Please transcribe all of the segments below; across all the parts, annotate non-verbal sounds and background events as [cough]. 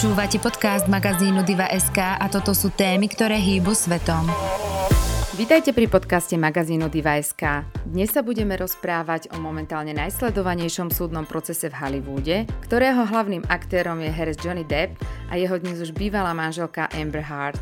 Počúvate podcast magazínu Diva.sk a toto sú témy, ktoré hýbu svetom. Vítajte pri podcaste magazínu Diva.sk. Dnes sa budeme rozprávať o momentálne najsledovanejšom súdnom procese v Hollywoode, ktorého hlavným aktérom je herec Johnny Depp a jeho dnes už bývalá manželka Amber Heard.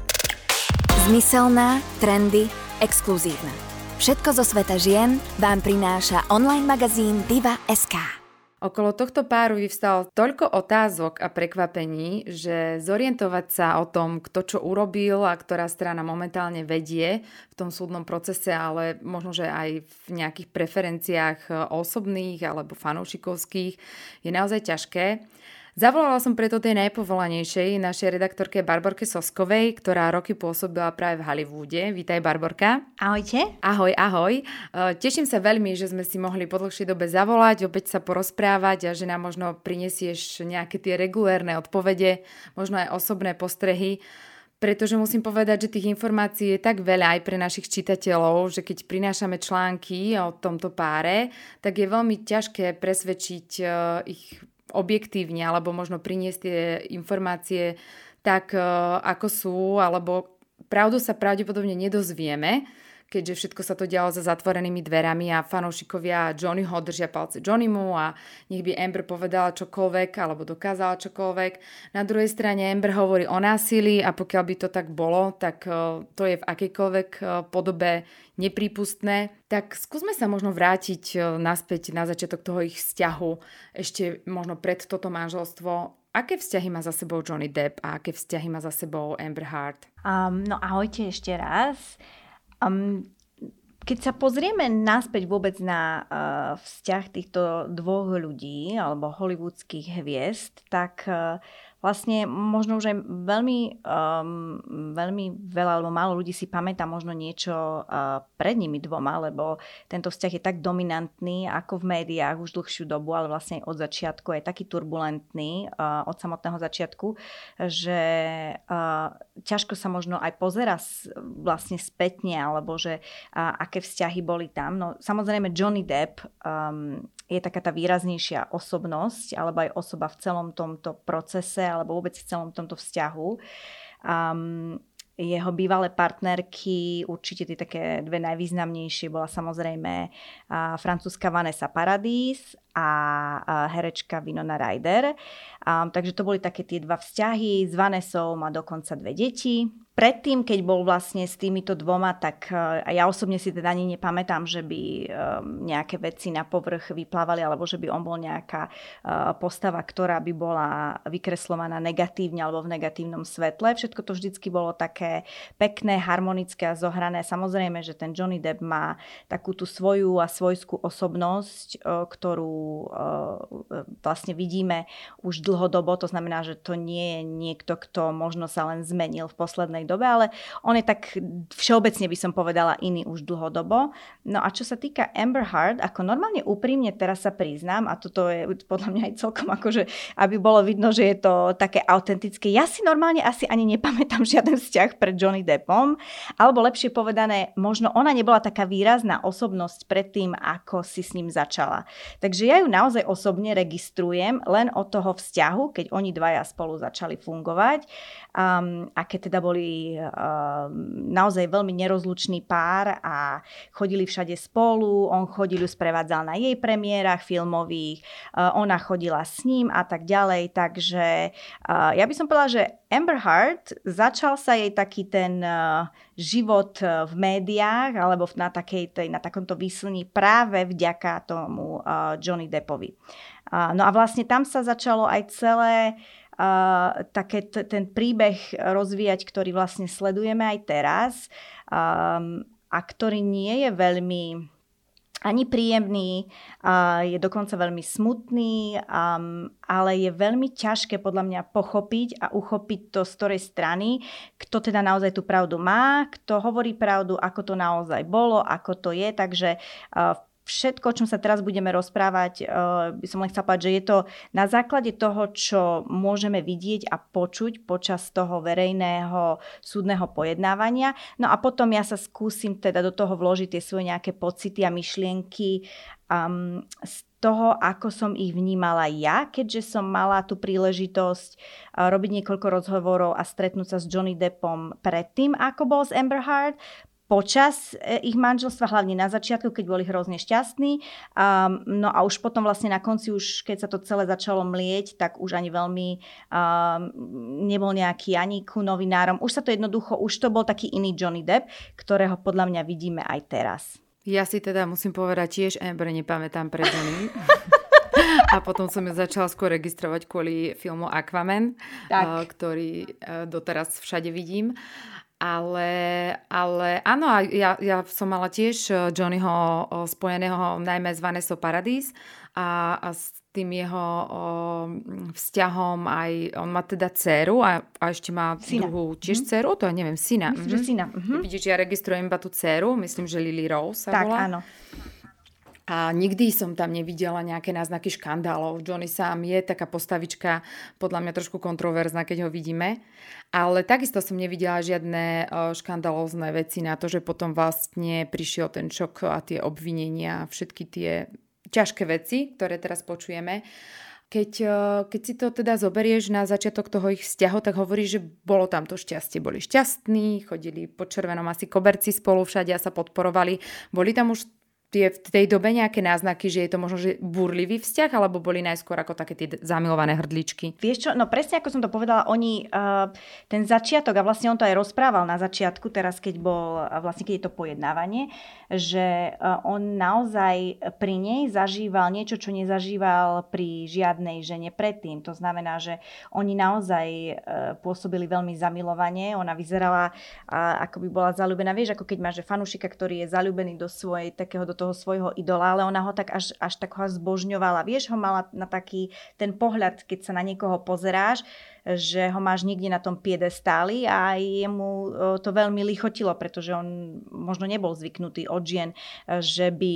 Zmyselná, trendy, exkluzívna. Všetko zo sveta žien vám prináša online magazín Diva.sk. Okolo tohto páru vyvstal toľko otázok a prekvapení, že zorientovať sa o tom, kto čo urobil a ktorá strana momentálne vedie v tom súdnom procese, ale možno, že aj v nejakých preferenciách osobných alebo fanúšikovských, je naozaj ťažké. Zavolala som preto tej najpovolanejšej, našej redaktorke Barborke Soskovej, ktorá roky pôsobila práve v Hollywoode. Vítaj Barborka. Ahojte. Ahoj, ahoj. E, teším sa veľmi, že sme si mohli po dlhšej dobe zavolať, opäť sa porozprávať a že nám možno prinesieš nejaké tie regulérne odpovede, možno aj osobné postrehy pretože musím povedať, že tých informácií je tak veľa aj pre našich čitateľov, že keď prinášame články o tomto páre, tak je veľmi ťažké presvedčiť e, ich objektívne alebo možno priniesť tie informácie tak, e, ako sú, alebo pravdu sa pravdepodobne nedozvieme, keďže všetko sa to dialo za zatvorenými dverami a fanúšikovia Johnnyho držia palce Johnnymu a nech by Amber povedala čokoľvek alebo dokázala čokoľvek. Na druhej strane Amber hovorí o násilí a pokiaľ by to tak bolo, tak e, to je v akejkoľvek e, podobe neprípustné. Tak skúsme sa možno vrátiť e, naspäť na začiatok toho ich vzťahu, ešte možno pred toto manželstvo. Aké vzťahy má za sebou Johnny Depp a aké vzťahy má za sebou Amber Heard? Um, no ahojte ešte raz. Um, keď sa pozrieme naspäť vôbec na uh, vzťah týchto dvoch ľudí alebo hollywoodských hviezd, tak uh, vlastne možno už aj veľmi, um, veľmi veľa alebo málo ľudí si pamätá možno niečo uh, pred nimi dvoma, lebo tento vzťah je tak dominantný ako v médiách už dlhšiu dobu, ale vlastne od začiatku je taký turbulentný uh, od samotného začiatku, že uh, ťažko sa možno aj pozera vlastne spätne, alebo že uh, aké vzťahy boli tam. No samozrejme Johnny Depp um, je taká tá výraznejšia osobnosť alebo aj osoba v celom tomto procese alebo vôbec v celom tomto vzťahu. Um, jeho bývalé partnerky, určite tie také dve najvýznamnejšie, bola samozrejme francúzska Vanessa Paradis a herečka Vinona Ryder. Um, takže to boli také tie dva vzťahy. S Vanessou má dokonca dve deti predtým, keď bol vlastne s týmito dvoma, tak uh, ja osobne si teda ani nepamätám, že by um, nejaké veci na povrch vyplávali, alebo že by on bol nejaká uh, postava, ktorá by bola vykreslovaná negatívne alebo v negatívnom svetle. Všetko to vždycky bolo také pekné, harmonické a zohrané. Samozrejme, že ten Johnny Depp má takú tú svoju a svojskú osobnosť, uh, ktorú vlastne vidíme už dlhodobo. To znamená, že to nie je niekto, kto možno sa len zmenil v poslednej dobe, ale on je tak všeobecne by som povedala iný už dlhodobo. No a čo sa týka Amber Heard, ako normálne úprimne teraz sa priznám, a toto je podľa mňa aj celkom akože, aby bolo vidno, že je to také autentické. Ja si normálne asi ani nepamätám žiaden vzťah pred Johnny Deppom, alebo lepšie povedané, možno ona nebola taká výrazná osobnosť pred tým, ako si s ním začala. Takže ja ju naozaj osobne registrujem len od toho vzťahu, keď oni dvaja spolu začali fungovať. Um, a keď teda boli naozaj veľmi nerozlučný pár a chodili všade spolu, on chodil ju sprevádzal na jej premiérach filmových, ona chodila s ním a tak ďalej, takže ja by som povedala, že Amber Heard začal sa jej taký ten život v médiách alebo na, takej, na takomto výslní práve vďaka tomu Johnny Deppovi. No a vlastne tam sa začalo aj celé uh, také t- ten príbeh rozvíjať, ktorý vlastne sledujeme aj teraz um, a ktorý nie je veľmi ani príjemný, je dokonca veľmi smutný, ale je veľmi ťažké podľa mňa pochopiť a uchopiť to z ktorej strany, kto teda naozaj tú pravdu má, kto hovorí pravdu, ako to naozaj bolo, ako to je. Takže v všetko, o čom sa teraz budeme rozprávať, eh, by som len chcela povedať, že je to na základe toho, čo môžeme vidieť a počuť počas toho verejného súdneho pojednávania. No a potom ja sa skúsim teda do toho vložiť tie svoje nejaké pocity a myšlienky um, z toho, ako som ich vnímala ja, keďže som mala tú príležitosť uh, robiť niekoľko rozhovorov a stretnúť sa s Johnny Deppom predtým, ako bol z Amber Heard, počas e, ich manželstva, hlavne na začiatku, keď boli hrozne šťastní. Um, no a už potom vlastne na konci, už keď sa to celé začalo mlieť, tak už ani veľmi um, nebol nejaký ani ku novinárom. Už sa to jednoducho, už to bol taký iný Johnny Depp, ktorého podľa mňa vidíme aj teraz. Ja si teda musím povedať tiež Amber nepamätám pre Johnny. [laughs] A potom som ju začala skôr registrovať kvôli filmu Aquaman, tak. Ktorý eh, doteraz všade vidím. Ale, ale áno, ja, ja som mala tiež eh, Johnnyho spojeného najmä z Vanessa Paradis a, a s tým jeho o, vzťahom aj, on má teda dceru a, a ešte má syna. druhú tiež mm-hmm. dceru, to ja neviem, syna. Myslím, mm-hmm. že syna. Mm-hmm. Vidíš, ja registrujem iba tú dceru, myslím, že Lily Rose sa tak, volá. áno. A nikdy som tam nevidela nejaké náznaky škandálov. Johnny sám je taká postavička, podľa mňa trošku kontroverzná, keď ho vidíme. Ale takisto som nevidela žiadne škandalózne veci na to, že potom vlastne prišiel ten šok a tie obvinenia, všetky tie ťažké veci, ktoré teraz počujeme. Keď, keď si to teda zoberieš na začiatok toho ich vzťahu, tak hovoríš, že bolo tam to šťastie. Boli šťastní, chodili po červenom asi koberci spolu všade a sa podporovali. Boli tam už tie v tej dobe nejaké náznaky, že je to možno že burlivý vzťah, alebo boli najskôr ako také tie zamilované hrdličky? Vieš čo, no presne ako som to povedala, oni, uh, ten začiatok, a vlastne on to aj rozprával na začiatku, teraz keď bol, vlastne keď je to pojednávanie, že uh, on naozaj pri nej zažíval niečo, čo nezažíval pri žiadnej žene predtým. To znamená, že oni naozaj uh, pôsobili veľmi zamilovanie, ona vyzerala, uh, ako by bola zalúbená. Vieš, ako keď máš fanúšika, ktorý je zalúbený do svojej takého do toho svojho idola, ale ona ho tak až, až tak ho zbožňovala. Vieš, ho mala na taký ten pohľad, keď sa na niekoho pozeráš, že ho máš niekde na tom piedestáli a jemu e, to veľmi lichotilo, pretože on možno nebol zvyknutý od žien, že by,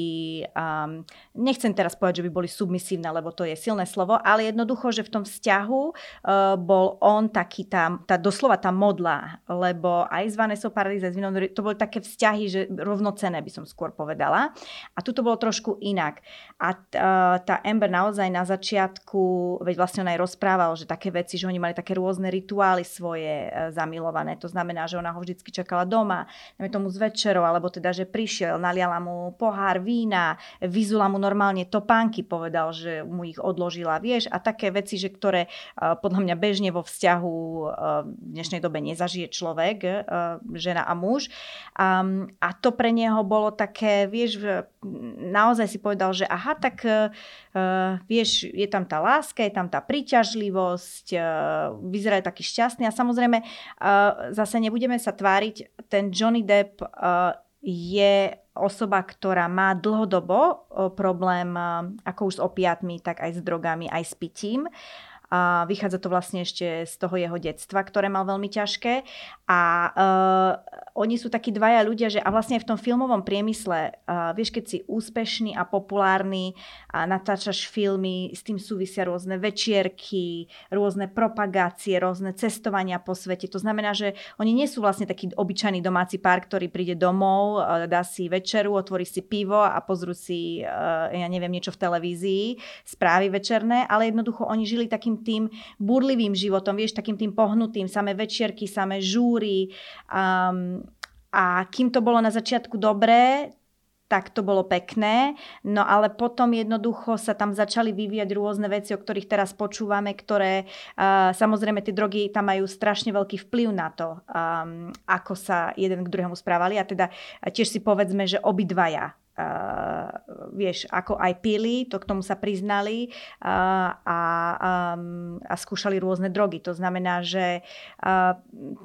um, nechcem teraz povedať, že by boli submisívne, lebo to je silné slovo, ale jednoducho, že v tom vzťahu uh, bol on taký tá, tá doslova tá modla, lebo aj z Vanessa Paradise, z Vinon, to boli také vzťahy, že rovnocené by som skôr povedala. A tu to bolo trošku inak. A uh, tá Amber naozaj na začiatku, veď vlastne on aj rozprával, že také veci, že oni mali také rôzne rituály svoje e, zamilované. To znamená, že ona ho vždy čakala doma, najmä tomu z večerou, alebo teda, že prišiel, naliala mu pohár vína, vyzula mu normálne topánky, povedal, že mu ich odložila, vieš, a také veci, že ktoré e, podľa mňa bežne vo vzťahu e, v dnešnej dobe nezažije človek, žena a muž. A to pre neho bolo také, vieš, naozaj si povedal, že aha, tak uh, vieš, je tam tá láska, je tam tá príťažlivosť, uh, vyzerajú taký šťastný a samozrejme uh, zase nebudeme sa tváriť, ten Johnny Depp uh, je osoba, ktorá má dlhodobo problém ako už s opiatmi, tak aj s drogami, aj s pitím. A vychádza to vlastne ešte z toho jeho detstva, ktoré mal veľmi ťažké. A uh, oni sú takí dvaja ľudia, že a vlastne v tom filmovom priemysle, uh, vieš, keď si úspešný a populárny a natáčaš filmy, s tým súvisia rôzne večierky, rôzne propagácie, rôzne cestovania po svete. To znamená, že oni nie sú vlastne taký obyčajný domáci pár, ktorý príde domov, uh, dá si večeru, otvorí si pivo a pozrú si, ja neviem, niečo v televízii, správy večerné, ale jednoducho oni žili takým tým burlivým životom, vieš, takým tým pohnutým, samé večierky, samé žúry. Um, a kým to bolo na začiatku dobré, tak to bolo pekné, no ale potom jednoducho sa tam začali vyvíjať rôzne veci, o ktorých teraz počúvame, ktoré uh, samozrejme tie drogy tam majú strašne veľký vplyv na to, um, ako sa jeden k druhému správali a teda tiež si povedzme, že obidvaja Uh, vieš, ako aj pili, to k tomu sa priznali uh, a, um, a skúšali rôzne drogy. To znamená, že uh,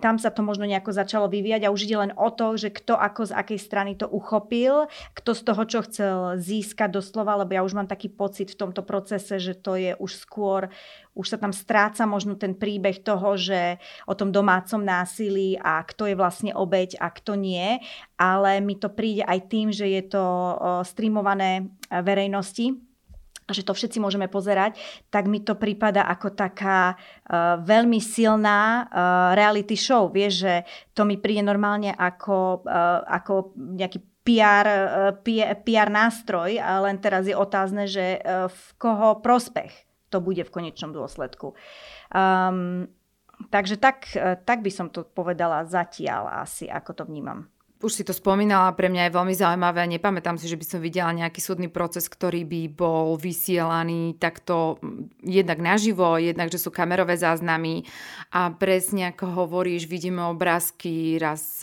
tam sa to možno nejako začalo vyvíjať a už ide len o to, že kto ako z akej strany to uchopil, kto z toho, čo chcel získať doslova, lebo ja už mám taký pocit v tomto procese, že to je už skôr už sa tam stráca možno ten príbeh toho, že o tom domácom násilí a kto je vlastne obeď a kto nie, ale mi to príde aj tým, že je to streamované e, verejnosti, že to všetci môžeme pozerať, tak mi to prípada ako taká uh, veľmi silná uh, reality show. Vieš, že to mi príde normálne ako, uh, ako nejaký PR, PR nástroj, len teraz je otázne, že v koho prospech to bude v konečnom dôsledku. Um, takže tak, tak by som to povedala zatiaľ asi, ako to vnímam. Už si to spomínala, pre mňa je veľmi zaujímavé. Nepamätám si, že by som videla nejaký súdny proces, ktorý by bol vysielaný takto jednak naživo, jednak, že sú kamerové záznamy a presne ako hovoríš, vidíme obrázky raz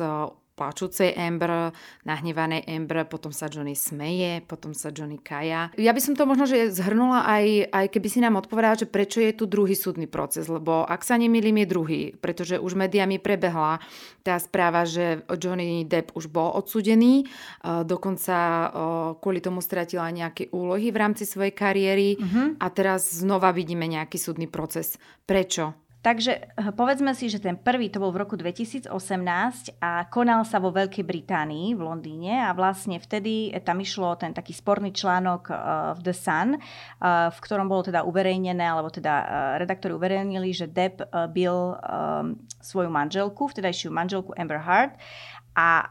plačúcej Amber, nahnevanej Amber, potom sa Johnny smeje, potom sa Johnny kaja. Ja by som to možno že zhrnula aj, aj keby si nám odpovedala, že prečo je tu druhý súdny proces, lebo ak sa nemýlim je druhý, pretože už médiami prebehla tá správa, že Johnny Depp už bol odsudený, dokonca kvôli tomu stratila nejaké úlohy v rámci svojej kariéry uh-huh. a teraz znova vidíme nejaký súdny proces. Prečo? Takže eh, povedzme si, že ten prvý to bol v roku 2018 a konal sa vo Veľkej Británii v Londýne a vlastne vtedy tam išlo ten taký sporný článok eh, v The Sun, eh, v ktorom bolo teda uverejnené, alebo teda redaktori uverejnili, že Depp bil svoju manželku, vtedajšiu manželku Amber Heard. A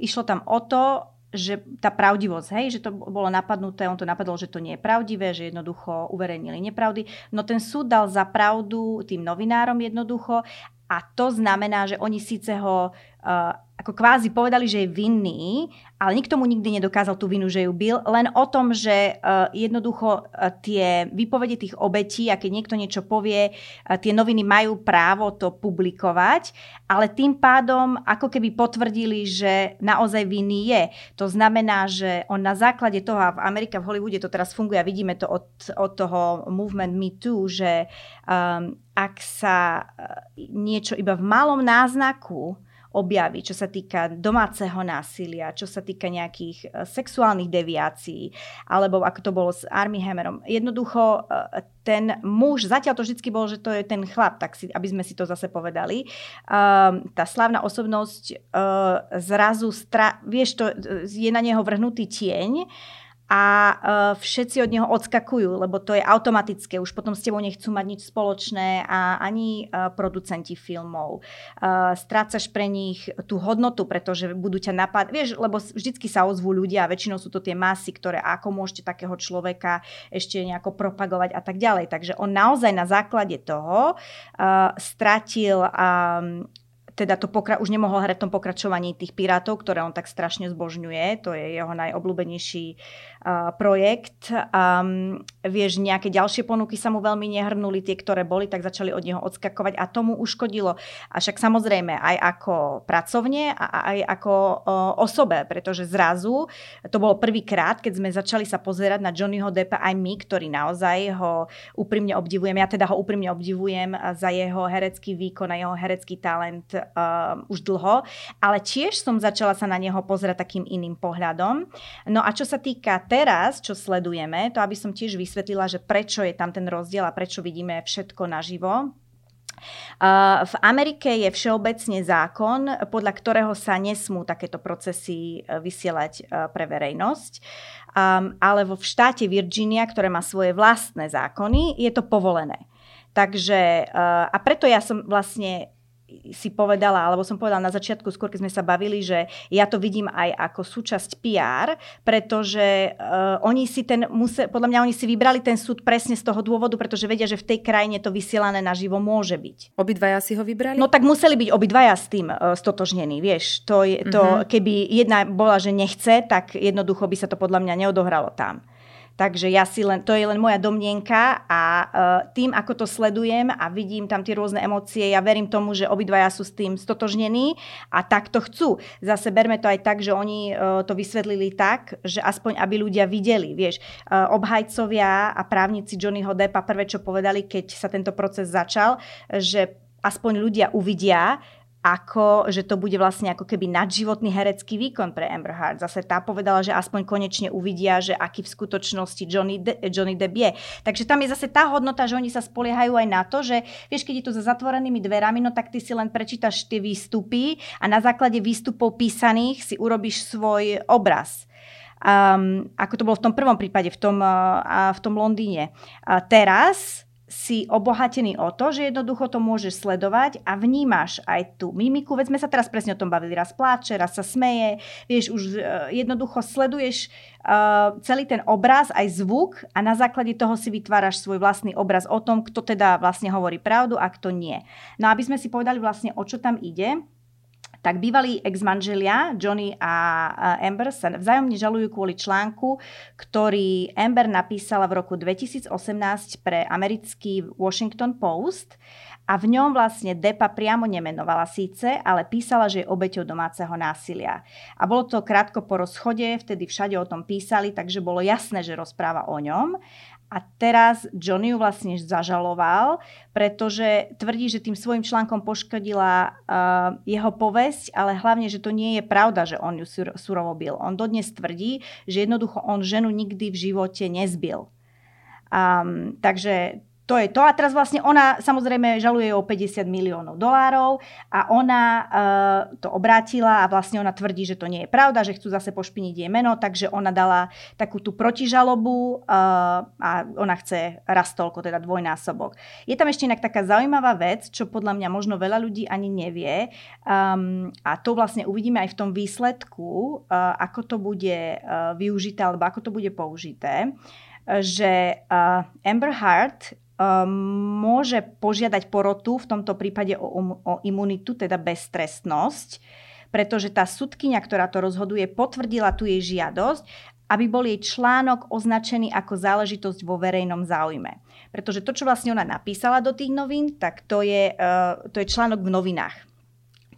išlo tam o to, že tá pravdivosť, hej, že to bolo napadnuté, on to napadol, že to nie je pravdivé, že jednoducho uverejnili nepravdy. No ten súd dal za pravdu tým novinárom jednoducho a to znamená, že oni síce ho uh, ako kvázi povedali, že je vinný, ale nikto mu nikdy nedokázal tú vinu, že ju bil, len o tom, že uh, jednoducho uh, tie výpovede tých obetí, a keď niekto niečo povie, uh, tie noviny majú právo to publikovať, ale tým pádom ako keby potvrdili, že naozaj vinný je. To znamená, že on na základe toho, a v Amerike, v Hollywoode to teraz funguje a vidíme to od, od toho movement Me Too, že um, ak sa niečo iba v malom náznaku objaví, čo sa týka domáceho násilia, čo sa týka nejakých e, sexuálnych deviácií, alebo ako to bolo s Army Hammerom. Jednoducho e, ten muž, zatiaľ to vždy bolo, že to je ten chlap, tak si, aby sme si to zase povedali. Um, tá slávna osobnosť uh, zrazu, stra, vieš, to, je na neho vrhnutý tieň a uh, všetci od neho odskakujú, lebo to je automatické, už potom s tebou nechcú mať nič spoločné a ani uh, producenti filmov. Uh, strácaš pre nich tú hodnotu, pretože budú ťa napad... Vieš, lebo vždycky sa ozvú ľudia a väčšinou sú to tie masy, ktoré ako môžete takého človeka ešte nejako propagovať a tak ďalej. Takže on naozaj na základe toho uh, stratil um, teda to pokra- už nemohol hrať v tom pokračovaní tých pirátov, ktoré on tak strašne zbožňuje. To je jeho najobľúbenejší uh, projekt. Um, vieš, nejaké ďalšie ponuky sa mu veľmi nehrnuli, tie, ktoré boli, tak začali od neho odskakovať a tomu uškodilo. A však samozrejme aj ako pracovne a aj ako uh, osobe, pretože zrazu to bolo prvýkrát, keď sme začali sa pozerať na Johnnyho Deppa aj my, ktorí naozaj ho úprimne obdivujeme. Ja teda ho úprimne obdivujem za jeho herecký výkon a jeho herecký talent uh, už dlho, ale tiež som začala sa na neho pozerať takým iným pohľadom. No a čo sa týka teraz, čo sledujeme, to aby som tiež vysvetlila, že prečo je tam ten rozdiel a prečo vidíme všetko naživo. Uh, v Amerike je všeobecne zákon, podľa ktorého sa nesmú takéto procesy uh, vysielať uh, pre verejnosť. Um, ale vo štáte Virginia, ktoré má svoje vlastné zákony, je to povolené. Takže, a preto ja som vlastne si povedala, alebo som povedala na začiatku, skôr keď sme sa bavili, že ja to vidím aj ako súčasť PR, pretože uh, oni si ten, musel, podľa mňa oni si vybrali ten súd presne z toho dôvodu, pretože vedia, že v tej krajine to vysielané naživo môže byť. Obidvaja si ho vybrali? No tak museli byť obidvaja s tým uh, stotožnení, vieš. To, je, to mm-hmm. keby jedna bola, že nechce, tak jednoducho by sa to podľa mňa neodohralo tam. Takže ja si len, to je len moja domnienka a uh, tým, ako to sledujem a vidím tam tie rôzne emócie, ja verím tomu, že obidvaja sú s tým stotožnení a tak to chcú. Zase berme to aj tak, že oni uh, to vysvetlili tak, že aspoň aby ľudia videli, vieš, uh, obhajcovia a právnici Johnnyho Deppa prvé, čo povedali, keď sa tento proces začal, že aspoň ľudia uvidia, ako, že to bude vlastne ako keby nadživotný herecký výkon pre Amber Heard. Zase tá povedala, že aspoň konečne uvidia, že aký v skutočnosti Johnny, De- Johnny Depp je. Takže tam je zase tá hodnota, že oni sa spoliehajú aj na to, že vieš, keď je to za zatvorenými dverami, no tak ty si len prečítaš tie výstupy a na základe výstupov písaných si urobíš svoj obraz. Um, ako to bolo v tom prvom prípade, v tom, uh, v tom Londýne. Uh, teraz si obohatený o to, že jednoducho to môžeš sledovať a vnímaš aj tú mimiku. Veď sme sa teraz presne o tom bavili. Raz pláče, raz sa smeje. Vieš, už uh, jednoducho sleduješ uh, celý ten obraz, aj zvuk a na základe toho si vytváraš svoj vlastný obraz o tom, kto teda vlastne hovorí pravdu a kto nie. No aby sme si povedali vlastne, o čo tam ide, tak bývalí ex-manželia Johnny a Amber sa vzájomne žalujú kvôli článku, ktorý Amber napísala v roku 2018 pre americký Washington Post a v ňom vlastne Depa priamo nemenovala síce, ale písala, že je obeťou domáceho násilia. A bolo to krátko po rozchode, vtedy všade o tom písali, takže bolo jasné, že rozpráva o ňom. A teraz Johnny ju vlastne zažaloval, pretože tvrdí, že tým svojim článkom poškodila uh, jeho povesť, ale hlavne, že to nie je pravda, že on ju sur- surovo bil. On dodnes tvrdí, že jednoducho on ženu nikdy v živote nezbil. Um, takže to je to. A teraz vlastne ona samozrejme žaluje o 50 miliónov dolárov a ona uh, to obrátila a vlastne ona tvrdí, že to nie je pravda, že chcú zase pošpiniť jej meno, takže ona dala takú tú protižalobu uh, a ona chce raz toľko, teda dvojnásobok. Je tam ešte inak taká zaujímavá vec, čo podľa mňa možno veľa ľudí ani nevie um, a to vlastne uvidíme aj v tom výsledku, uh, ako to bude uh, využité alebo ako to bude použité že uh, Amber Heard môže požiadať porotu, v tomto prípade o, um, o imunitu, teda beztrestnosť, pretože tá sudkynia, ktorá to rozhoduje, potvrdila tu jej žiadosť, aby bol jej článok označený ako záležitosť vo verejnom záujme. Pretože to, čo vlastne ona napísala do tých novín, tak to je, uh, to je článok v novinách.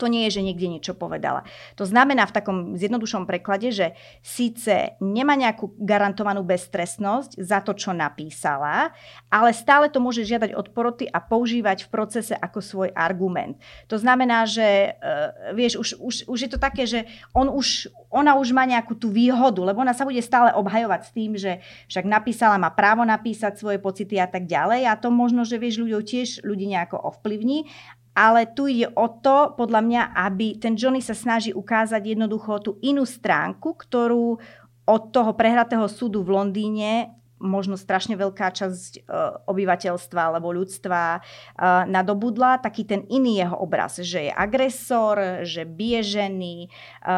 To nie je, že niekde niečo povedala. To znamená v takom zjednodušom preklade, že síce nemá nejakú garantovanú beztrestnosť za to, čo napísala, ale stále to môže žiadať od poroty a používať v procese ako svoj argument. To znamená, že uh, vieš, už, už, už je to také, že on už, ona už má nejakú tú výhodu, lebo ona sa bude stále obhajovať s tým, že však napísala, má právo napísať svoje pocity a tak ďalej a to možno, že vieš, ľuďov tiež ľudí nejako ovplyvní ale tu ide o to, podľa mňa, aby ten Johnny sa snaží ukázať jednoducho tú inú stránku, ktorú od toho prehratého súdu v Londýne možno strašne veľká časť e, obyvateľstva alebo ľudstva e, nadobudla, taký ten iný jeho obraz, že je agresor, že bije ženy, e,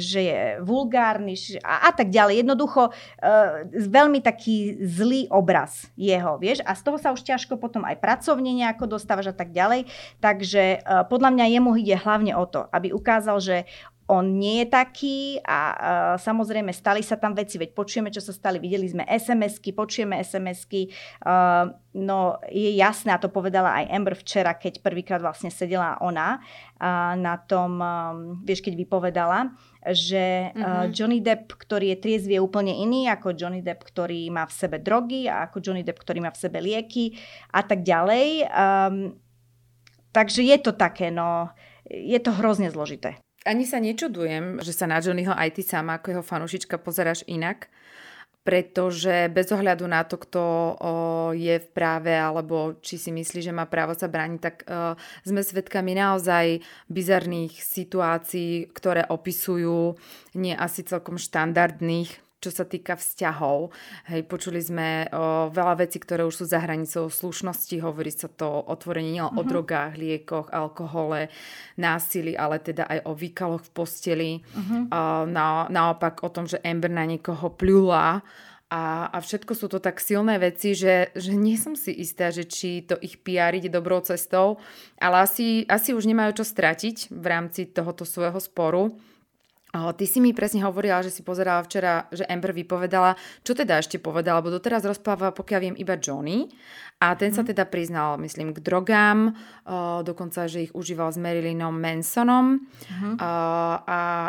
že je vulgárny a, tak ďalej. Jednoducho veľmi taký zlý obraz jeho, vieš, a z toho sa už ťažko potom aj pracovne nejako dostávaš a tak ďalej. Takže podľa mňa jemu ide hlavne o to, aby ukázal, že on nie je taký a uh, samozrejme stali sa tam veci, veď počujeme, čo sa stali, videli sme SMS-ky, počujeme SMS-ky, uh, no je jasné, a to povedala aj Amber včera, keď prvýkrát vlastne sedela ona uh, na tom, um, vieš, keď vypovedala, že uh. Johnny Depp, ktorý je triezvie úplne iný ako Johnny Depp, ktorý má v sebe drogy a ako Johnny Depp, ktorý má v sebe lieky a tak ďalej. Um, takže je to také, no, je to hrozne zložité ani sa nečudujem, že sa na Johnnyho aj ty sama ako jeho fanušička pozeráš inak, pretože bez ohľadu na to, kto je v práve alebo či si myslí, že má právo sa brániť, tak sme svedkami naozaj bizarných situácií, ktoré opisujú nie asi celkom štandardných čo sa týka vzťahov. Hej, počuli sme o veľa vecí, ktoré už sú za hranicou slušnosti. Hovorí sa to otvorenie nielen uh-huh. o mhm. drogách, liekoch, alkohole, násili, ale teda aj o výkaloch v posteli. Uh-huh. Na, naopak o tom, že Amber na niekoho pľula a, a všetko sú to tak silné veci, že, že nie som si istá, že či to ich PR ide dobrou cestou, ale asi, asi už nemajú čo stratiť v rámci tohoto svojho sporu. Ty si mi presne hovorila, že si pozerala včera, že Amber vypovedala, čo teda ešte povedala, lebo doteraz rozpráva, pokiaľ viem, iba Johnny. A ten mm. sa mhm. teda priznal, myslím, k drogám, dokonca, že ich užíval s Marilynom Mansonom. Mm. A,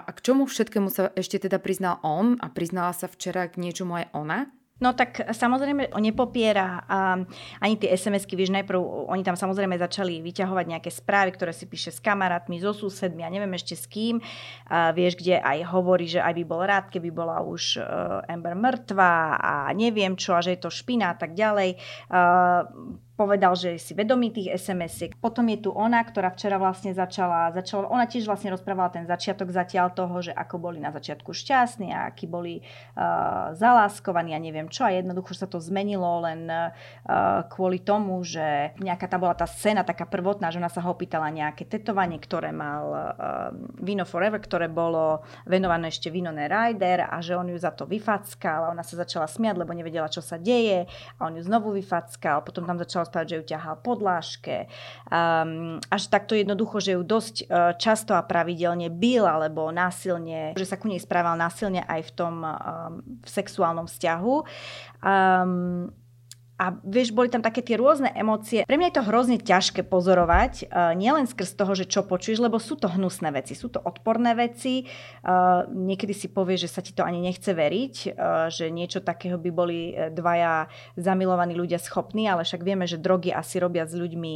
a k čomu všetkému sa ešte teda priznal on a priznala sa včera k niečomu aj ona? No tak samozrejme nepopiera a ani tie SMS-ky, vieš, najprv oni tam samozrejme začali vyťahovať nejaké správy, ktoré si píše s kamarátmi, so susedmi a neviem ešte s kým. A vieš, kde aj hovorí, že aj by bol rád, keby bola už uh, Amber mŕtva a neviem čo a že je to špina a tak ďalej. Uh, povedal, že si vedomý tých SMS-iek. Potom je tu ona, ktorá včera vlastne začala, začala, ona tiež vlastne rozprávala ten začiatok zatiaľ toho, že ako boli na začiatku šťastní a akí boli uh, zaláskovaní a neviem čo a jednoducho sa to zmenilo len uh, kvôli tomu, že nejaká tá bola tá scéna taká prvotná, že ona sa ho opýtala nejaké tetovanie, ktoré mal uh, Vino Forever, ktoré bolo venované ešte Vinone Rider a že on ju za to vyfackal a ona sa začala smiať, lebo nevedela, čo sa deje a on ju znovu vyfackal, potom tam začala rozprávať, že ju ťahal podláške. Um, až takto jednoducho, že ju dosť uh, často a pravidelne bil alebo násilne, že sa ku nej správal násilne aj v tom um, v sexuálnom vzťahu. Um, a vieš, boli tam také tie rôzne emócie. Pre mňa je to hrozne ťažké pozorovať, uh, nielen skrz toho, že čo počuješ, lebo sú to hnusné veci, sú to odporné veci. Uh, niekedy si povieš, že sa ti to ani nechce veriť, uh, že niečo takého by boli dvaja zamilovaní ľudia schopní, ale však vieme, že drogy asi robia s ľuďmi,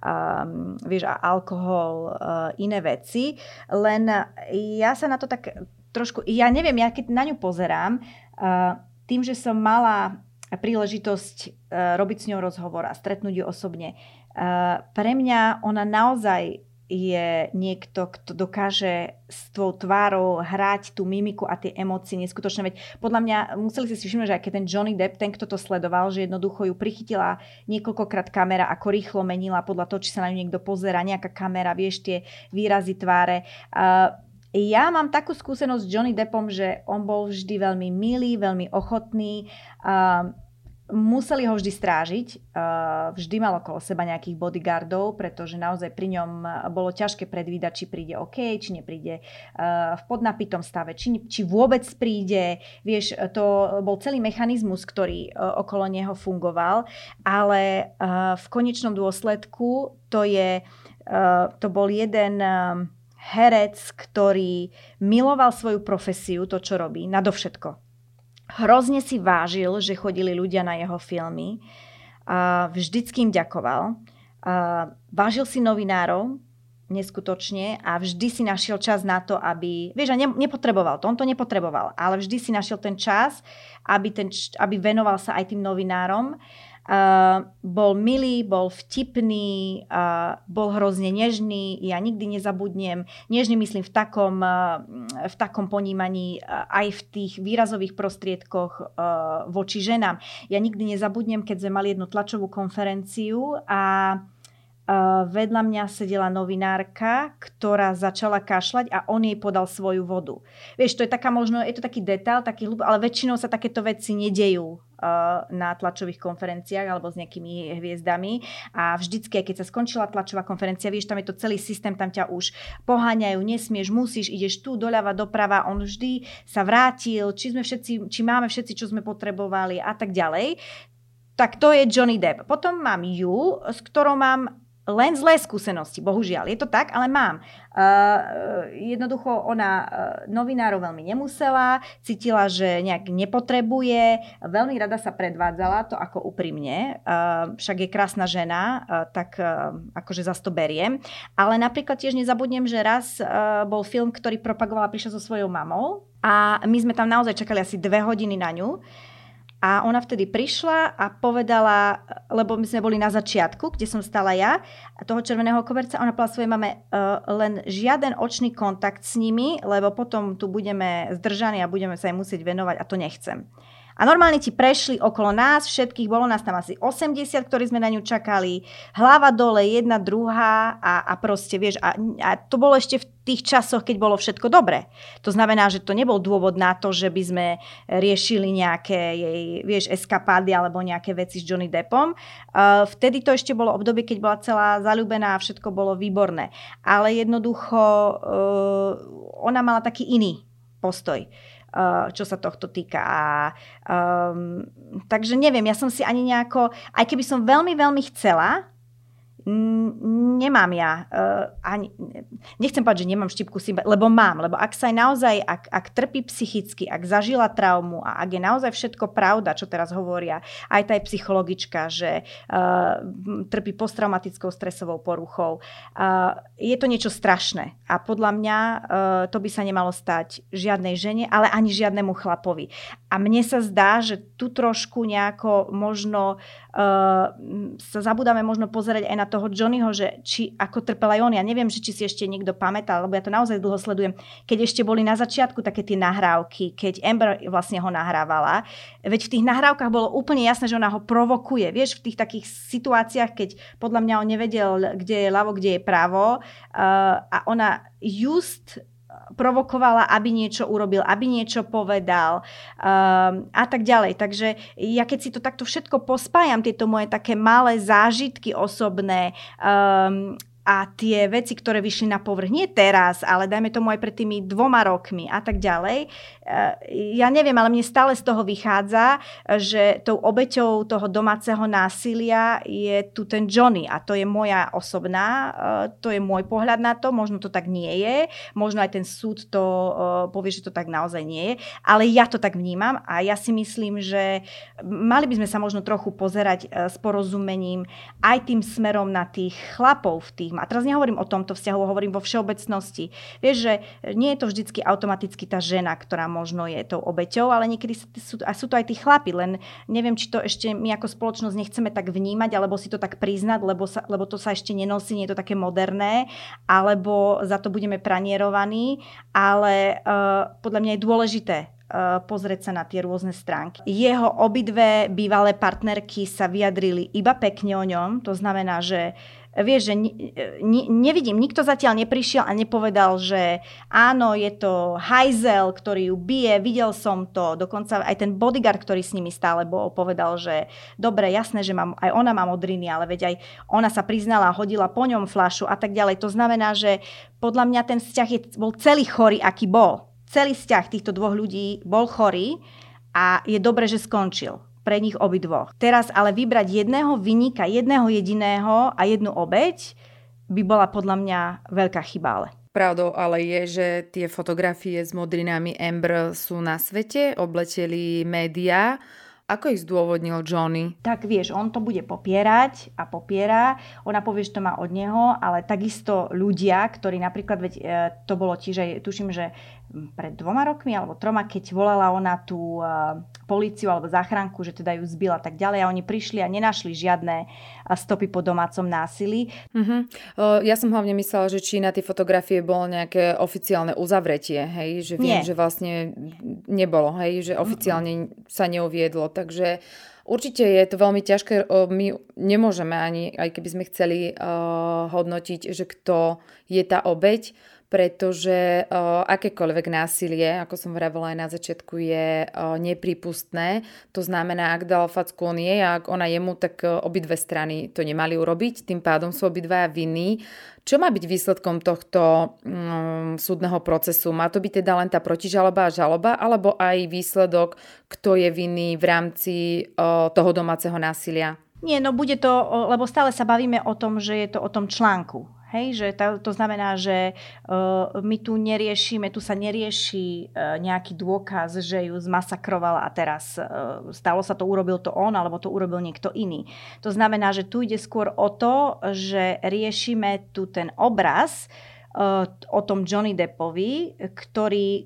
um, vieš, a alkohol, uh, iné veci. Len ja sa na to tak trošku, ja neviem, ja keď na ňu pozerám, uh, tým, že som mala príležitosť uh, robiť s ňou rozhovor a stretnúť ju osobne. Uh, pre mňa ona naozaj je niekto, kto dokáže s tvojou tvárou hrať tú mimiku a tie emócie neskutočné. Veď podľa mňa museli si všimnúť, že aj keď ten Johnny Depp, ten, kto to sledoval, že jednoducho ju prichytila niekoľkokrát kamera, ako rýchlo menila podľa toho, či sa na ňu niekto pozera, nejaká kamera, vieš, tie výrazy tváre. Uh, ja mám takú skúsenosť s Johnny Deppom, že on bol vždy veľmi milý, veľmi ochotný. Uh, museli ho vždy strážiť. Uh, vždy mal okolo seba nejakých bodyguardov, pretože naozaj pri ňom bolo ťažké predvídať, či príde OK, či nepríde uh, v podnapitom stave, či, či vôbec príde. Vieš, to bol celý mechanizmus, ktorý uh, okolo neho fungoval, ale v konečnom dôsledku to je, to bol jeden herec, ktorý miloval svoju profesiu, to, čo robí, nadovšetko. Hrozne si vážil, že chodili ľudia na jeho filmy. A vždycky im ďakoval. A vážil si novinárov, neskutočne a vždy si našiel čas na to, aby, vieš, a ne, nepotreboval to, on to nepotreboval, ale vždy si našiel ten čas, aby, ten, aby venoval sa aj tým novinárom Bol milý, bol vtipný, uh, bol hrozne nežný. Ja nikdy nezabudnem. Nežný myslím v takom, uh, v takom ponímaní uh, aj v tých výrazových prostriedkoch uh, voči ženám. Ja nikdy nezabudnem, keď sme mali jednu tlačovú konferenciu a Uh, vedľa mňa sedela novinárka, ktorá začala kašľať a on jej podal svoju vodu. Vieš, to je taká možno, je to taký detail, taký hlub, ale väčšinou sa takéto veci nedejú na tlačových konferenciách alebo s nejakými hviezdami a vždycky, keď sa skončila tlačová konferencia, vieš, tam je to celý systém, tam ťa už poháňajú, nesmieš, musíš, ideš tu doľava, doprava, on vždy sa vrátil, či sme všetci, či máme všetci, čo sme potrebovali a tak ďalej. Tak to je Johnny Depp. Potom mám ju, s ktorou mám len zlé skúsenosti, bohužiaľ. Je to tak, ale mám. Uh, jednoducho ona uh, novinárov veľmi nemusela, cítila, že nejak nepotrebuje, veľmi rada sa predvádzala, to ako úprimne, uh, však je krásna žena, uh, tak uh, akože zase to beriem. Ale napríklad tiež nezabudnem, že raz uh, bol film, ktorý propagovala, prišla so svojou mamou a my sme tam naozaj čakali asi dve hodiny na ňu. A ona vtedy prišla a povedala, lebo my sme boli na začiatku, kde som stala ja, toho červeného koberca, ona povedala svojej mame, uh, len žiaden očný kontakt s nimi, lebo potom tu budeme zdržaní a budeme sa im musieť venovať a to nechcem. A normálne ti prešli okolo nás všetkých, bolo nás tam asi 80, ktorí sme na ňu čakali, hlava dole, jedna, druhá a, a proste, vieš, a, a to bolo ešte v tých časoch, keď bolo všetko dobré. To znamená, že to nebol dôvod na to, že by sme riešili nejaké jej, vieš, eskapády alebo nejaké veci s Johnny Deppom. Uh, vtedy to ešte bolo obdobie, keď bola celá zalúbená a všetko bolo výborné. Ale jednoducho uh, ona mala taký iný postoj. Eh, čo sa tohto týka. A, um, takže neviem, ja som si ani nejako, aj keby som veľmi, veľmi chcela, nemám ja, uh, ani, nechcem povedať, že nemám štipku sympatie, lebo mám, lebo ak sa aj naozaj, ak, ak trpí psychicky, ak zažila traumu a ak je naozaj všetko pravda, čo teraz hovoria, aj tá psychologička, že uh, trpí posttraumatickou stresovou poruchou, uh, je to niečo strašné a podľa mňa uh, to by sa nemalo stať žiadnej žene, ale ani žiadnemu chlapovi. A mne sa zdá, že tu trošku nejako možno uh, sa zabudáme možno pozerať aj na toho Johnnyho, že či ako trpel aj on. Ja neviem, že či si ešte niekto pamätá, lebo ja to naozaj dlho sledujem. Keď ešte boli na začiatku také tie nahrávky, keď Amber vlastne ho nahrávala, veď v tých nahrávkach bolo úplne jasné, že ona ho provokuje. Vieš, v tých takých situáciách, keď podľa mňa on nevedel, kde je ľavo, kde je pravo uh, a ona just provokovala, aby niečo urobil, aby niečo povedal um, a tak ďalej. Takže ja keď si to takto všetko pospájam, tieto moje také malé zážitky osobné, um, a tie veci, ktoré vyšli na povrch, nie teraz, ale dajme tomu aj pred tými dvoma rokmi a tak ďalej, eh, ja neviem, ale mne stále z toho vychádza, že tou obeťou toho domáceho násilia je tu ten Johnny a to je moja osobná, eh, to je môj pohľad na to, možno to tak nie je, možno aj ten súd to eh, povie, že to tak naozaj nie je, ale ja to tak vnímam a ja si myslím, že mali by sme sa možno trochu pozerať s porozumením aj tým smerom na tých chlapov v tých a teraz nehovorím o tomto vzťahu, hovorím vo všeobecnosti. Vieš, že nie je to vždycky automaticky tá žena, ktorá možno je tou obeťou, ale niekedy sú, a sú to aj tí chlapi, len neviem, či to ešte my ako spoločnosť nechceme tak vnímať, alebo si to tak priznať, lebo, sa, lebo to sa ešte nenosí, nie je to také moderné, alebo za to budeme pranierovaní, ale uh, podľa mňa je dôležité uh, pozrieť sa na tie rôzne stránky. Jeho obidve bývalé partnerky sa vyjadrili iba pekne o ňom, to znamená, že vieš, že ne, nevidím, nikto zatiaľ neprišiel a nepovedal, že áno, je to hajzel, ktorý ju bije, videl som to, dokonca aj ten bodyguard, ktorý s nimi stále bol, povedal, že dobre, jasné, že mám, aj ona má modriny, ale veď aj ona sa priznala, hodila po ňom flašu a tak ďalej. To znamená, že podľa mňa ten vzťah je, bol celý chorý, aký bol. Celý vzťah týchto dvoch ľudí bol chorý a je dobre, že skončil pre nich obidvoch. Teraz ale vybrať jedného vynika, jedného jediného a jednu obeď by bola podľa mňa veľká chyba ale. Pravdou ale je, že tie fotografie s modrinami Amber sú na svete, obleteli médiá. Ako ich zdôvodnil Johnny? Tak vieš, on to bude popierať a popiera. Ona povie, že to má od neho, ale takisto ľudia, ktorí napríklad, veď e, to bolo tiež aj, tuším, že pred dvoma rokmi alebo troma, keď volala ona tú uh, políciu alebo záchranku, že teda ju zbila tak ďalej a oni prišli a nenašli žiadne stopy po domácom násilí. Uh-huh. Uh, ja som hlavne myslela, že či na tie fotografie bolo nejaké oficiálne uzavretie, hej, že viem, Nie. že vlastne nebolo, hej, že oficiálne uh-huh. sa neuviedlo, takže Určite je to veľmi ťažké, my nemôžeme ani, aj keby sme chceli uh, hodnotiť, že kto je tá obeď, pretože uh, akékoľvek násilie, ako som vravela aj na začiatku, je uh. To znamená, ak dal facku on jej a ak ona jemu, tak obidve strany to nemali urobiť, tým pádom sú obidvaja vinní. Čo má byť výsledkom tohto um, súdneho procesu? Má to byť teda len tá protižaloba a žaloba, alebo aj výsledok, kto je vinný v rámci uh, toho domáceho násilia? Nie, no bude to, lebo stále sa bavíme o tom, že je to o tom článku. Hej, že to, to znamená, že uh, my tu neriešime, tu sa nerieši uh, nejaký dôkaz, že ju zmasakrovala a teraz uh, stalo sa to, urobil to on alebo to urobil niekto iný. To znamená, že tu ide skôr o to, že riešime tu ten obraz uh, o tom Johnny Deppovi, ktorý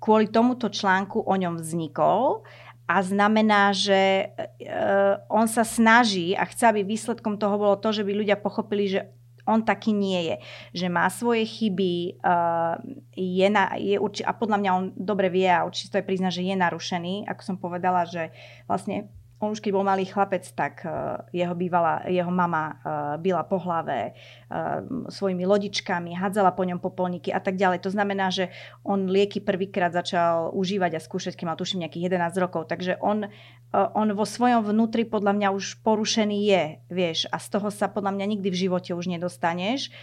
kvôli tomuto článku o ňom vznikol a znamená, že uh, on sa snaží a chce, aby výsledkom toho bolo to, že by ľudia pochopili, že on taký nie je. Že má svoje chyby uh, je na, je urči- a podľa mňa on dobre vie a určite je prizna, že je narušený. Ako som povedala, že vlastne on už keď bol malý chlapec, tak uh, jeho bývala, jeho mama uh, byla po hlave uh, svojimi lodičkami, hádzala po ňom popolníky a tak ďalej. To znamená, že on lieky prvýkrát začal užívať a skúšať, keď mal tuším nejakých 11 rokov. Takže on, on vo svojom vnútri podľa mňa už porušený je, vieš, a z toho sa podľa mňa nikdy v živote už nedostaneš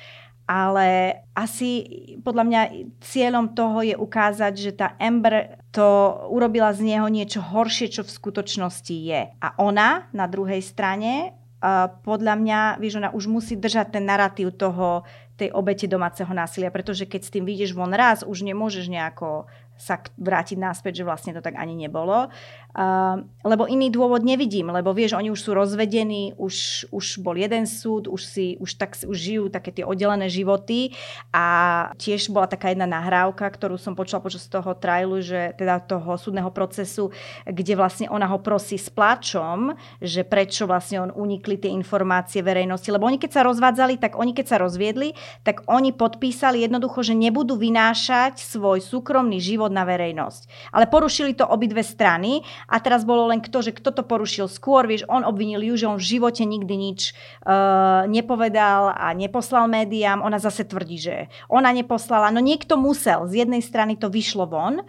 ale asi podľa mňa cieľom toho je ukázať, že tá Amber to urobila z neho niečo horšie, čo v skutočnosti je. A ona na druhej strane, podľa mňa, vieš, ona už musí držať ten narratív toho, tej obete domáceho násilia, pretože keď s tým vyjdeš von raz, už nemôžeš nejako sa vrátiť náspäť, že vlastne to tak ani nebolo. Uh, lebo iný dôvod nevidím, lebo vieš, oni už sú rozvedení, už, už bol jeden súd, už, si, už, tak, už žijú také tie oddelené životy a tiež bola taká jedna nahrávka, ktorú som počula počas toho trailu, že teda toho súdneho procesu, kde vlastne ona ho prosí s pláčom, že prečo vlastne on unikli tie informácie verejnosti, lebo oni keď sa rozvádzali, tak oni keď sa rozviedli, tak oni podpísali jednoducho, že nebudú vynášať svoj súkromný život na verejnosť. Ale porušili to obidve strany a teraz bolo len kto, že kto to porušil. Skôr, vieš, on obvinil ju, že on v živote nikdy nič uh, nepovedal a neposlal médiám, ona zase tvrdí, že ona neposlala, no niekto musel, z jednej strany to vyšlo von,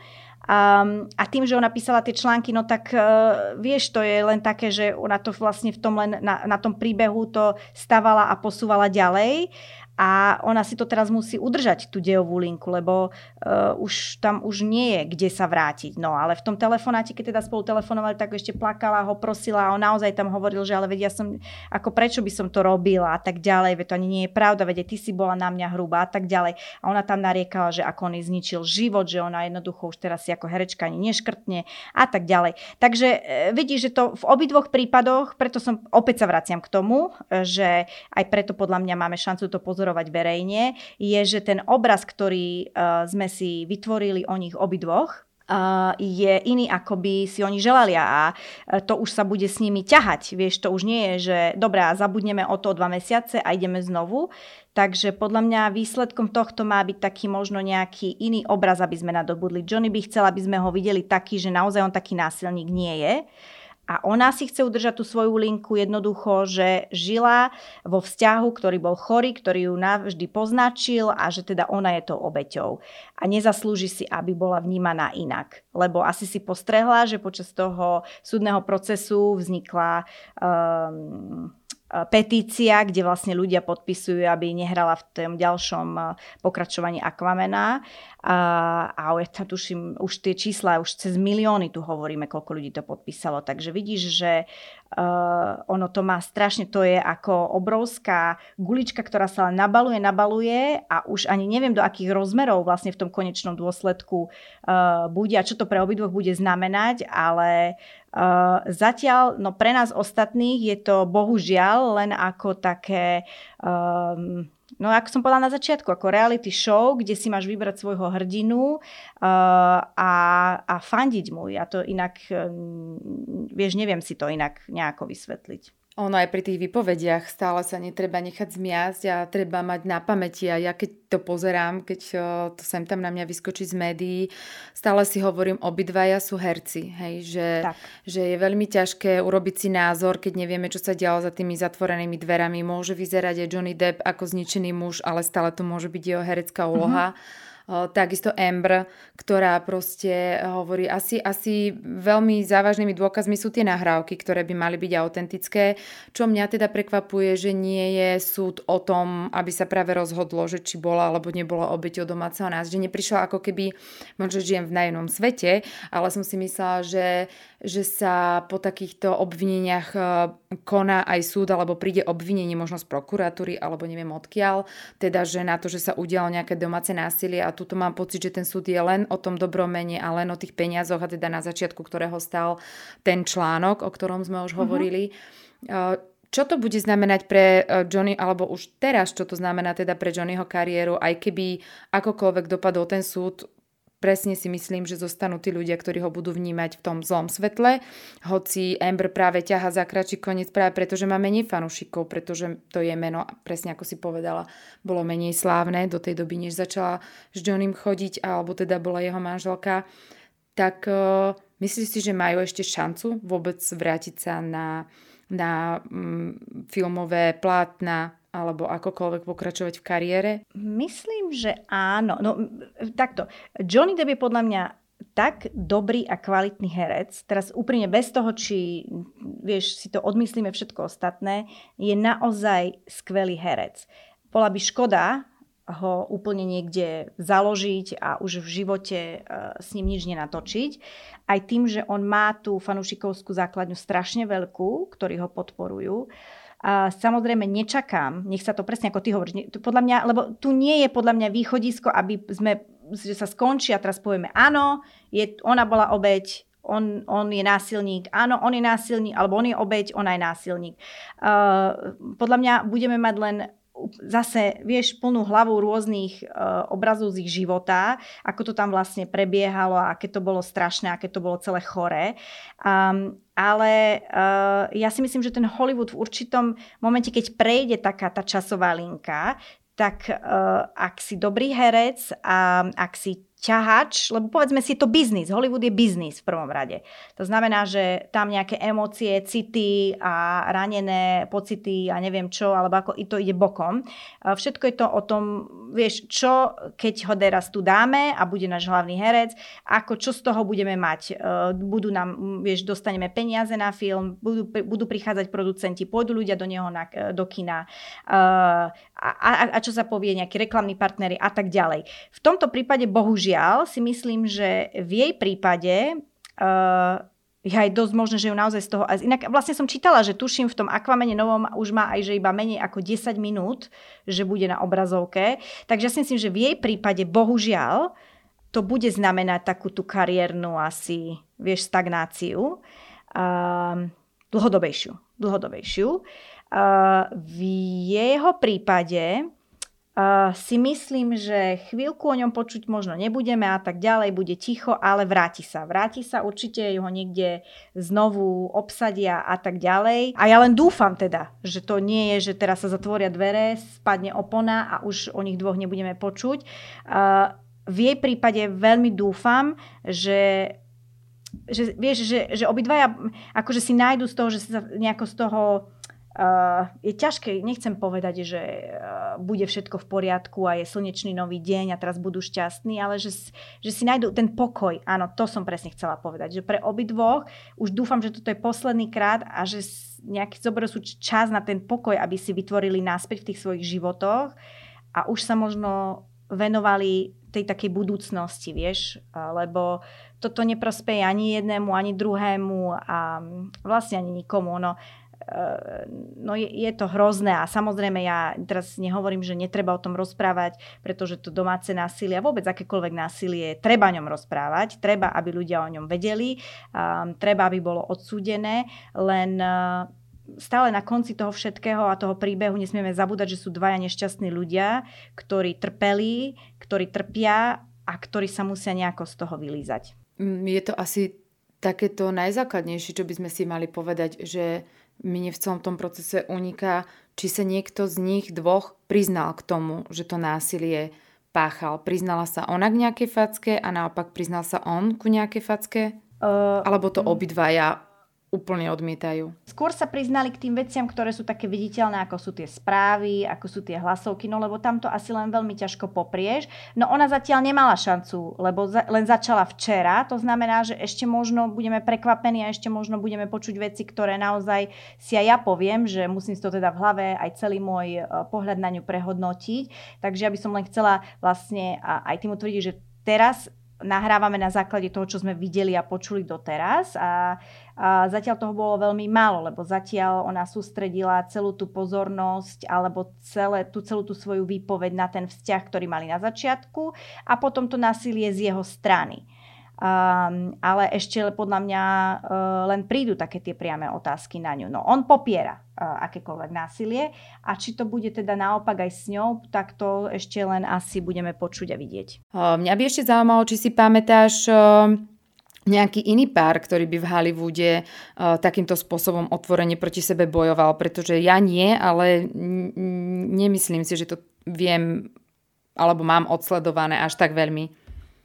Um, a tým, že ona písala tie články, no tak uh, vieš, to je len také, že ona to vlastne v tom len na, na tom príbehu to stavala a posúvala ďalej a ona si to teraz musí udržať, tú dejovú linku, lebo uh, už tam už nie je, kde sa vrátiť. No ale v tom telefonáte, keď teda spolu telefonovali, tak ešte plakala, ho prosila a on naozaj tam hovoril, že ale vedia som, ako prečo by som to robila a tak ďalej, veď to ani nie je pravda, veď ty si bola na mňa hrubá a tak ďalej. A ona tam nariekala, že ako on jej zničil život, že ona jednoducho už teraz si ako herečka ani neškrtne a tak ďalej. Takže e, vidíš, že to v obidvoch prípadoch, preto som opäť sa vraciam k tomu, e, že aj preto podľa mňa máme šancu to pozorovať pozorovať verejne, je, že ten obraz, ktorý uh, sme si vytvorili o nich obidvoch, Uh, je iný, ako by si oni želali a to už sa bude s nimi ťahať. Vieš, to už nie je, že dobrá, zabudneme o to dva mesiace a ideme znovu. Takže podľa mňa výsledkom tohto má byť taký možno nejaký iný obraz, aby sme nadobudli. Johnny by chcel, aby sme ho videli taký, že naozaj on taký násilník nie je. A ona si chce udržať tú svoju linku jednoducho, že žila vo vzťahu, ktorý bol chorý, ktorý ju navždy poznačil a že teda ona je tou obeťou. A nezaslúži si, aby bola vnímaná inak. Lebo asi si postrehla, že počas toho súdneho procesu vznikla um, petícia, kde vlastne ľudia podpisujú, aby nehrala v tom ďalšom pokračovaní Aquamena. A, a ja tuším, už tie čísla, už cez milióny tu hovoríme, koľko ľudí to podpísalo. Takže vidíš, že uh, ono to má strašne, to je ako obrovská gulička, ktorá sa nabaluje, nabaluje a už ani neviem, do akých rozmerov vlastne v tom konečnom dôsledku uh, bude a čo to pre obidvoch bude znamenať, ale Uh, zatiaľ, no pre nás ostatných je to bohužiaľ len ako také um, No ako som povedala na začiatku, ako reality show, kde si máš vybrať svojho hrdinu uh, a, a fandiť mu. Ja to inak, um, vieš, neviem si to inak nejako vysvetliť. Ono aj pri tých vypovediach stále sa netreba nechať zmiasť a treba mať na pamäti. A ja keď to pozerám, keď to sem tam na mňa vyskočí z médií, stále si hovorím, obidvaja sú herci. Hej, že, že je veľmi ťažké urobiť si názor, keď nevieme, čo sa dialo za tými zatvorenými dverami. Môže vyzerať aj Johnny Depp ako zničený muž, ale stále to môže byť jeho herecká úloha. Mm-hmm takisto Amber, ktorá proste hovorí, asi, asi veľmi závažnými dôkazmi sú tie nahrávky, ktoré by mali byť autentické, čo mňa teda prekvapuje, že nie je súd o tom, aby sa práve rozhodlo, že či bola alebo nebola obeťou domáceho nás, že neprišla ako keby, možno žijem v najnom svete, ale som si myslela, že že sa po takýchto obvineniach e, koná aj súd, alebo príde obvinenie možno z prokuratúry, alebo neviem odkiaľ, teda že na to, že sa udialo nejaké domáce násilie a tuto mám pocit, že ten súd je len o tom dobromene a len o tých peniazoch a teda na začiatku, ktorého stal ten článok, o ktorom sme už uh-huh. hovorili. E, čo to bude znamenať pre e, Johnny, alebo už teraz, čo to znamená teda pre Johnnyho kariéru, aj keby akokoľvek dopadol ten súd, presne si myslím, že zostanú tí ľudia, ktorí ho budú vnímať v tom zlom svetle, hoci Amber práve ťaha za kračí koniec práve preto, že má menej fanúšikov, pretože to je meno, presne ako si povedala, bolo menej slávne do tej doby, než začala s Johnem chodiť, alebo teda bola jeho manželka, tak uh, myslíš si, že majú ešte šancu vôbec vrátiť sa na, na um, filmové plátna, alebo akokoľvek pokračovať v kariére? Myslím, že áno. No, takto. Johnny Depp je podľa mňa tak dobrý a kvalitný herec, teraz úprimne bez toho, či vieš, si to odmyslíme všetko ostatné, je naozaj skvelý herec. Bola by škoda ho úplne niekde založiť a už v živote uh, s ním nič nenatočiť. Aj tým, že on má tú fanúšikovskú základňu strašne veľkú, ktorí ho podporujú. A samozrejme nečakám, nech sa to presne ako ty hovoríš, podľa mňa, lebo tu nie je podľa mňa východisko, aby sme, že sa skončí a teraz povieme áno, je, ona bola obeď, on, on je násilník, áno, on je násilník, alebo on je obeď, on je násilník. Uh, podľa mňa budeme mať len zase, vieš, plnú hlavu rôznych uh, obrazov z ich života, ako to tam vlastne prebiehalo, aké to bolo strašné, aké to bolo celé choré. Um, ale uh, ja si myslím, že ten Hollywood v určitom momente, keď prejde taká tá časová linka, tak uh, ak si dobrý herec a ak si ťahač, lebo povedzme si, je to biznis. Hollywood je biznis v prvom rade. To znamená, že tam nejaké emócie, city a ranené pocity a neviem čo, alebo ako i to ide bokom. Všetko je to o tom, vieš, čo keď ho teraz tu dáme a bude náš hlavný herec, ako čo z toho budeme mať. E, budú nám, vieš, dostaneme peniaze na film, budú, budú prichádzať producenti, pôjdu ľudia do neho na, do kina e, a, a, a čo sa povie, nejakí reklamní partnery a tak ďalej. V tomto prípade bohužiaľ bohužiaľ si myslím, že v jej prípade uh, je aj dosť možné, že ju naozaj z toho... Inak vlastne som čítala, že tuším v tom Aquamene novom už má aj, že iba menej ako 10 minút, že bude na obrazovke. Takže ja si myslím, že v jej prípade bohužiaľ to bude znamenať takú tú kariérnu asi, vieš, stagnáciu. Uh, dlhodobejšiu. Dlhodobejšiu. Uh, v jeho prípade Si myslím, že chvíľku o ňom počuť možno nebudeme a tak ďalej, bude ticho, ale vráti sa. Vráti sa, určite ho niekde znovu obsadia a tak ďalej. A ja len dúfam teda, že to nie je, že teraz sa zatvoria dvere, spadne opona a už o nich dvoch nebudeme počuť. V jej prípade veľmi dúfam, že že, vieš, že, že obidvaja akože si nájdu z toho, že sa nejako z toho Uh, je ťažké, nechcem povedať, že uh, bude všetko v poriadku a je slnečný nový deň a teraz budú šťastní, ale že, že si nájdú ten pokoj. Áno, to som presne chcela povedať. Že pre obidvoch už dúfam, že toto je posledný krát a že nejaký zoberú sú čas na ten pokoj, aby si vytvorili náspäť v tých svojich životoch a už sa možno venovali tej takej budúcnosti, vieš, lebo toto neprospeje ani jednému, ani druhému a vlastne ani nikomu. No, no je, je to hrozné a samozrejme ja teraz nehovorím, že netreba o tom rozprávať, pretože to domáce násilie a vôbec akékoľvek násilie, treba o ňom rozprávať, treba, aby ľudia o ňom vedeli, um, treba, aby bolo odsúdené, len uh, stále na konci toho všetkého a toho príbehu nesmieme zabúdať, že sú dvaja nešťastní ľudia, ktorí trpeli, ktorí trpia a ktorí sa musia nejako z toho vylízať. Mm, je to asi takéto najzákladnejšie, čo by sme si mali povedať, že mne v celom tom procese uniká, či sa niekto z nich dvoch priznal k tomu, že to násilie páchal. Priznala sa ona k nejakej facke a naopak priznal sa on ku nejakej facke? Uh, Alebo to obidvaja úplne odmietajú. Skôr sa priznali k tým veciam, ktoré sú také viditeľné, ako sú tie správy, ako sú tie hlasovky, no lebo tam to asi len veľmi ťažko poprieš. No ona zatiaľ nemala šancu, lebo za, len začala včera, to znamená, že ešte možno budeme prekvapení a ešte možno budeme počuť veci, ktoré naozaj si aj ja poviem, že musím si to teda v hlave aj celý môj e, pohľad na ňu prehodnotiť. Takže ja by som len chcela vlastne aj tým utvrdiť, že teraz nahrávame na základe toho, čo sme videli a počuli doteraz a, a zatiaľ toho bolo veľmi málo, lebo zatiaľ ona sústredila celú tú pozornosť alebo celé, tú celú tú svoju výpoveď na ten vzťah, ktorý mali na začiatku a potom to násilie z jeho strany. Um, ale ešte podľa mňa uh, len prídu také tie priame otázky na ňu. No on popiera uh, akékoľvek násilie a či to bude teda naopak aj s ňou, tak to ešte len asi budeme počuť a vidieť. Mňa by ešte zaujímalo, či si pamätáš uh nejaký iný pár, ktorý by v Hollywoode uh, takýmto spôsobom otvorene proti sebe bojoval, pretože ja nie, ale n- nemyslím si, že to viem alebo mám odsledované až tak veľmi.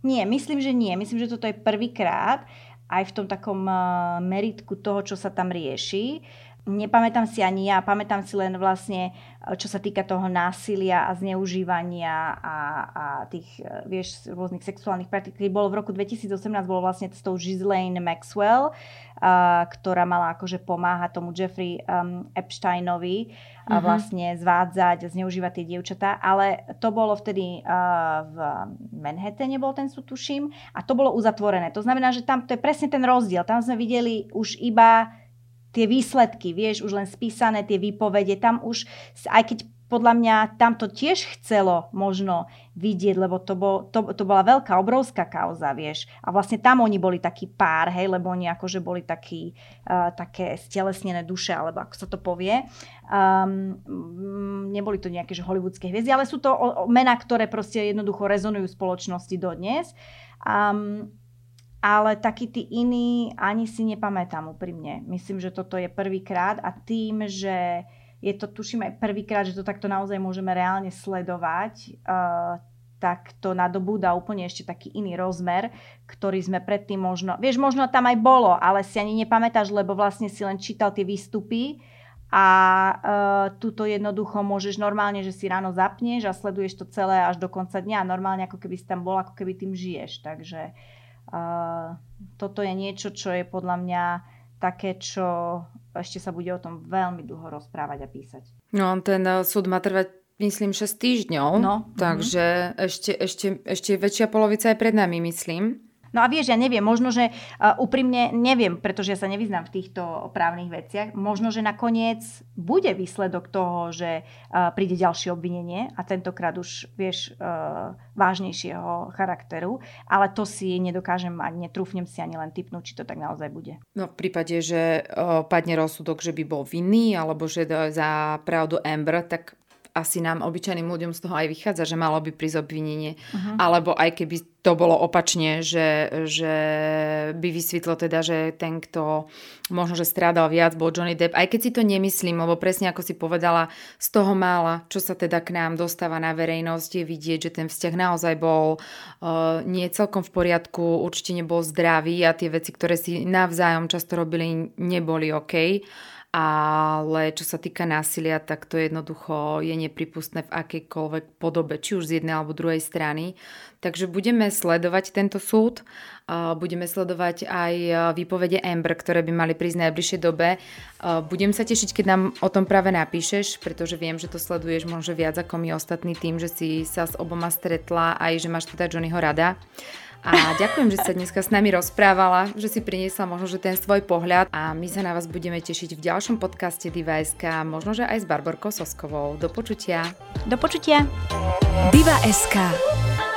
Nie, myslím, že nie. Myslím, že toto je prvýkrát aj v tom takom uh, meritku toho, čo sa tam rieši. Nepamätám si ani ja, pamätám si len vlastne, eh, čo sa týka toho násilia a zneužívania a, a tých, eh, vieš, rôznych sexuálnych praktik. Bolo v roku 2018, bolo vlastne s tou Ghislaine Maxwell, uh, ktorá mala akože pomáhať tomu Jeffrey um, Epsteinovi uh, mm-hmm. vlastne zvádzať, zneužívať tie dievčatá, ale to bolo vtedy uh, v Manhattane bol ten súd, tuším, a to bolo uzatvorené. To znamená, že tam to je presne ten rozdiel. Tam sme videli už iba tie výsledky, vieš, už len spísané tie výpovede, tam už, aj keď podľa mňa tam to tiež chcelo možno vidieť, lebo to, bol, to, to bola veľká, obrovská kauza, vieš. A vlastne tam oni boli taký pár, hej, lebo oni akože boli taký, uh, také stelesnené duše, alebo ako sa to povie. Um, neboli to nejaké že hollywoodske hviezdy, ale sú to o, o, mená, ktoré proste jednoducho rezonujú v spoločnosti dodnes. Um, ale takí tí iní ani si nepamätám úprimne. Myslím, že toto je prvýkrát a tým, že je to tuším aj prvýkrát, že to takto naozaj môžeme reálne sledovať, uh, tak to nadobúda úplne ešte taký iný rozmer, ktorý sme predtým možno, vieš, možno tam aj bolo, ale si ani nepamätáš, lebo vlastne si len čítal tie výstupy a uh, tuto jednoducho môžeš normálne, že si ráno zapneš a sleduješ to celé až do konca dňa. Normálne ako keby si tam bol, ako keby tým žiješ. Takže toto je niečo, čo je podľa mňa také, čo ešte sa bude o tom veľmi dlho rozprávať a písať. No, ten eh, súd má trvať myslím 6 týždňov, no, takže mm-hmm. ešte, ešte, ešte väčšia polovica je pred nami, myslím. No a vieš, ja neviem, možno, že uh, úprimne neviem, pretože ja sa nevyznám v týchto právnych veciach, možno, že nakoniec bude výsledok toho, že uh, príde ďalšie obvinenie a tentokrát už, vieš, uh, vážnejšieho charakteru, ale to si nedokážem a netrúfnem si ani len typnúť, či to tak naozaj bude. No v prípade, že uh, padne rozsudok, že by bol vinný, alebo že za pravdu Amber, tak asi nám, obyčajným ľuďom z toho aj vychádza, že malo by prísť obvinenie. Uh-huh. Alebo aj keby to bolo opačne, že, že by vysvetlo teda, že ten, kto možno, že strádal viac, bol Johnny Depp. Aj keď si to nemyslím, lebo presne ako si povedala, z toho mála, čo sa teda k nám dostáva na verejnosť, je vidieť, že ten vzťah naozaj bol uh, nie celkom v poriadku, určite nebol zdravý a tie veci, ktoré si navzájom často robili, neboli OK ale čo sa týka násilia, tak to jednoducho je nepripustné v akejkoľvek podobe, či už z jednej alebo druhej strany. Takže budeme sledovať tento súd, budeme sledovať aj výpovede Amber, ktoré by mali prísť v najbližšej dobe. Budem sa tešiť, keď nám o tom práve napíšeš, pretože viem, že to sleduješ možno viac ako my ostatní tým, že si sa s oboma stretla aj že máš teda Johnnyho rada. A ďakujem, že sa dneska s nami rozprávala, že si priniesla možno, že ten svoj pohľad a my sa na vás budeme tešiť v ďalšom podcaste Diva.sk, možno, že aj s Barborkou Soskovou. Do počutia. Do počutia. Diva.sk